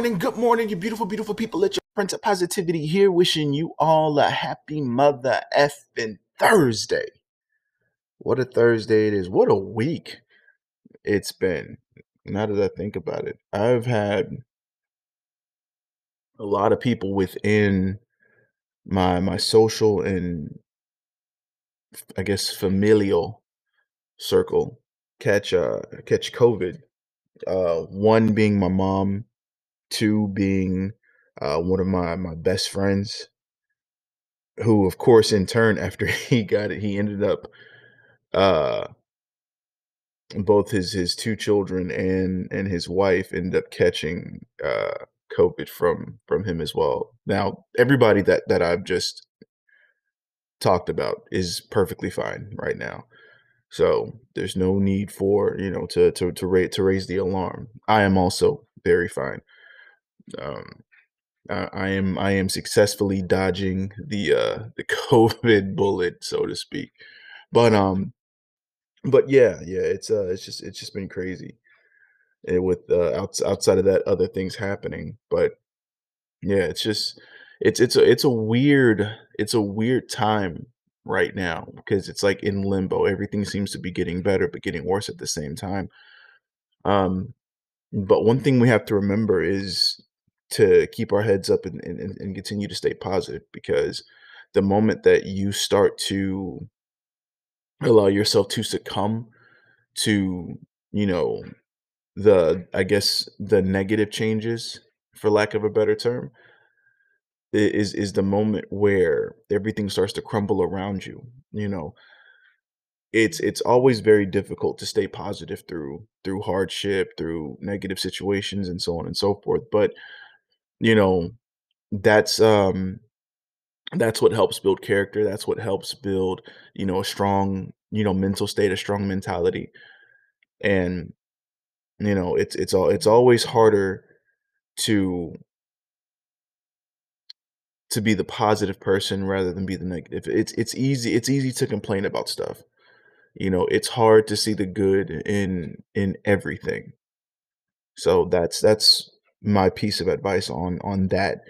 morning, good morning, you beautiful, beautiful people. Let your Prince of Positivity here, wishing you all a happy mother effing Thursday. What a Thursday it is. What a week it's been. Now that I think about it, I've had a lot of people within my my social and I guess familial circle catch uh catch COVID. Uh one being my mom, two being uh one of my my best friends who of course in turn after he got it he ended up uh both his his two children and and his wife ended up catching uh covid from from him as well. Now everybody that that i've just talked about is perfectly fine right now. So there's no need for you know to to to rate to raise the alarm. I am also very fine um I, am I am successfully dodging the uh the COVID bullet, so to speak. But um but yeah, yeah, it's uh it's just it's just been crazy. And with uh outs- outside of that other things happening. But yeah, it's just it's it's a it's a weird it's a weird time right now because it's like in limbo. Everything seems to be getting better but getting worse at the same time. Um but one thing we have to remember is to keep our heads up and, and, and continue to stay positive because the moment that you start to allow yourself to succumb to, you know, the, I guess, the negative changes, for lack of a better term, is is the moment where everything starts to crumble around you. You know, it's it's always very difficult to stay positive through through hardship, through negative situations, and so on and so forth. But you know, that's um that's what helps build character that's what helps build you know a strong you know mental state a strong mentality. And you know it's it's all it's always harder to to be the positive person rather than be the negative. It's it's easy it's easy to complain about stuff. You know it's hard to see the good in in everything. So that's that's my piece of advice on on that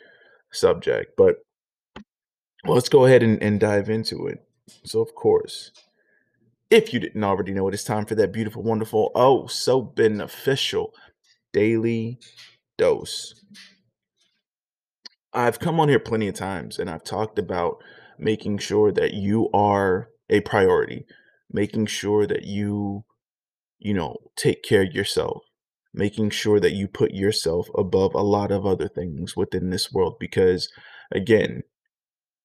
subject but let's go ahead and, and dive into it so of course If you didn't already know it, it's time for that beautiful, wonderful, oh, so beneficial daily dose. I've come on here plenty of times and I've talked about making sure that you are a priority, making sure that you, you know, take care of yourself, making sure that you put yourself above a lot of other things within this world because, again,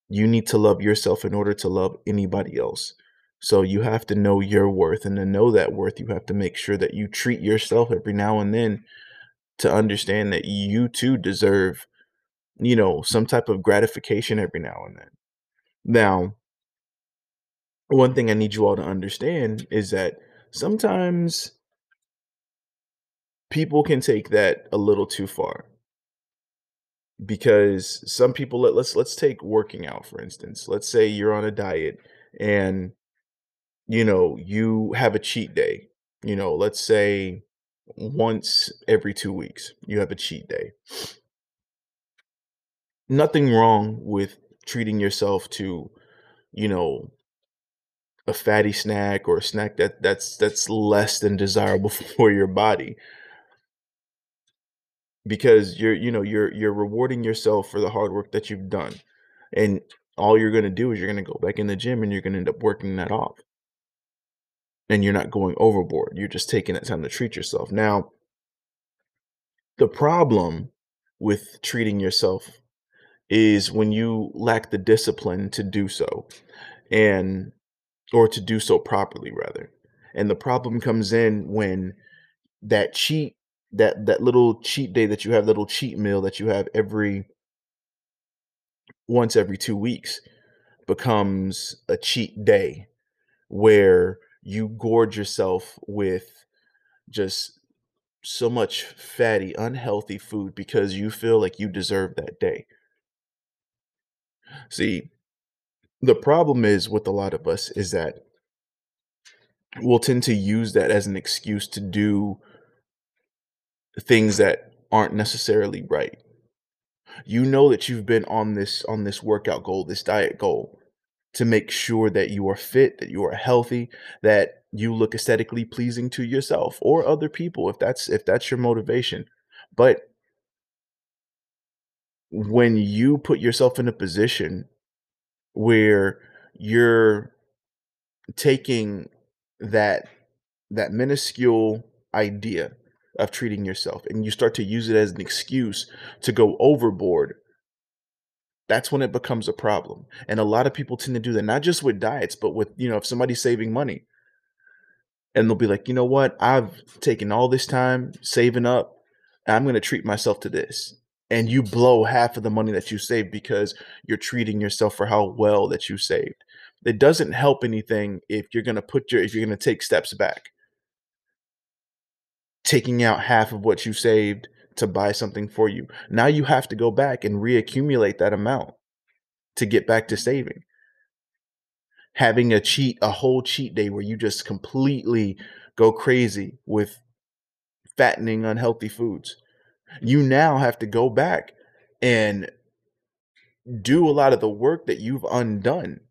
you need to love yourself in order to love anybody else. So you have to know your worth, and to know that worth, you have to make sure that you treat yourself every now and then to understand that you too deserve, you know, some type of gratification every now and then. Now, one thing I need you all to understand is that sometimes people can take that a little too far because some people let, let's let's take working out for instance. Let's say you're on a diet and you know, you have a cheat day. You know, let's say once every 2 weeks, you have a cheat day. Nothing wrong with treating yourself to, you know, a fatty snack or a snack that that's that's less than desirable for your body because you're you know, you're you're rewarding yourself for the hard work that you've done. And all you're going to do is you're going to go back in the gym and you're going to end up working that off. And you're not going overboard. You're just taking that time to treat yourself. Now, The problem with treating yourself is when you lack the discipline to do so and or to do so properly rather. And the problem comes in when that cheat that that little cheat day that you have, little cheat meal that you have every once every 2 weeks becomes a cheat day where you gorge yourself with just so much fatty, unhealthy food because you feel like you deserve that day. See, the problem is with a lot of us is that we'll tend to use that as an excuse to do things that aren't necessarily right. You know that you've been on this on this workout goal, this diet goal to make sure that you are fit, that you are healthy, that you look aesthetically pleasing to yourself or other people if that's if that's your motivation. But when you put yourself in a position where you're taking that that minuscule idea of treating yourself and you start to use it as an excuse to go overboard that's when it becomes a problem. And a lot of people tend to do that not just with diets but with you know if somebody's saving money and they'll be like you know what? I've taken all this time saving up i'm going to treat myself to this. And you blow half of the money that you saved because you're treating yourself for how well that you saved. It doesn't help anything if you're going to put your if you're going to take steps back taking out half of what you saved to buy something for you. Now you have to go back and reaccumulate that amount to get back to saving. Having a cheat a whole cheat day where you just completely go crazy with fattening unhealthy foods. You now have to go back and do a lot of the work that you've undone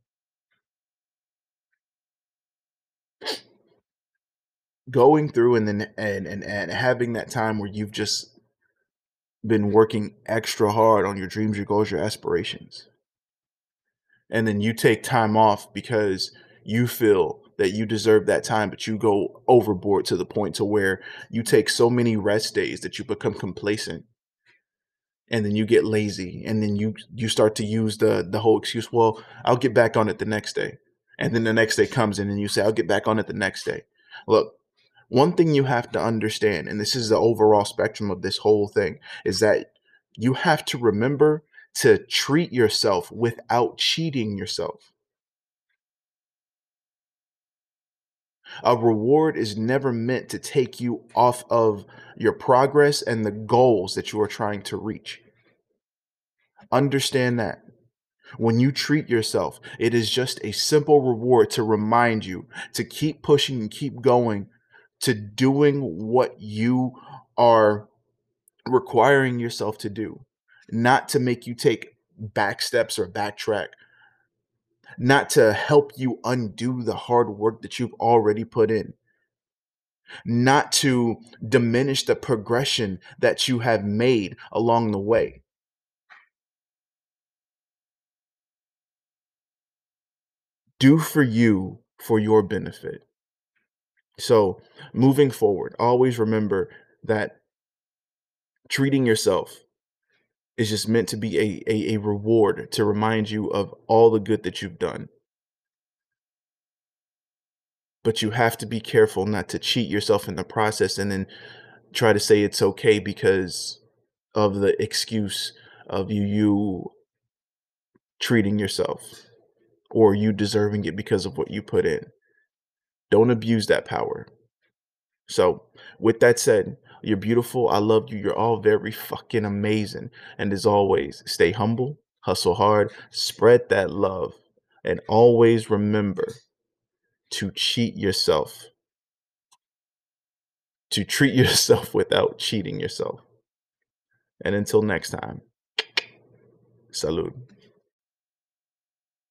going through and then and and, and having that time where you've just been working extra hard on your dreams your goals your aspirations. And then you take time off because you feel that you deserve that time but you go overboard to the point to where you take so many rest days that you become complacent. And then you get lazy and then you you start to use the the whole excuse well i'll get back on it the next day. And then the next day comes in and you say i'll get back on it the next day. Look one thing you have to understand and this is the overall spectrum of this whole thing is that you have to remember to treat yourself without cheating yourself a reward is never meant to take you off of your progress and the goals that you are trying to reach. Understand that. When you treat yourself, it is just a simple reward to remind you to keep pushing and keep going to doing what you are requiring yourself to do, not to make you take back steps or backtrack, not to help you undo the hard work that you've already put in, not to diminish the progression that you have made along the way. Do for you for your benefit. So, moving forward, always remember that treating yourself is just meant to be a, a, a reward to remind you of all the good that you've done. But you have to be careful not to cheat yourself in the process and then try to say it's okay because of the excuse of you you treating yourself or you deserving it because of what you put in. Don't abuse that power. So, with that said, you're beautiful. I love you. You're all very fucking amazing. And as always, stay humble, hustle hard, spread that love, and always remember to cheat yourself. To treat yourself without cheating yourself. And until next time, salute.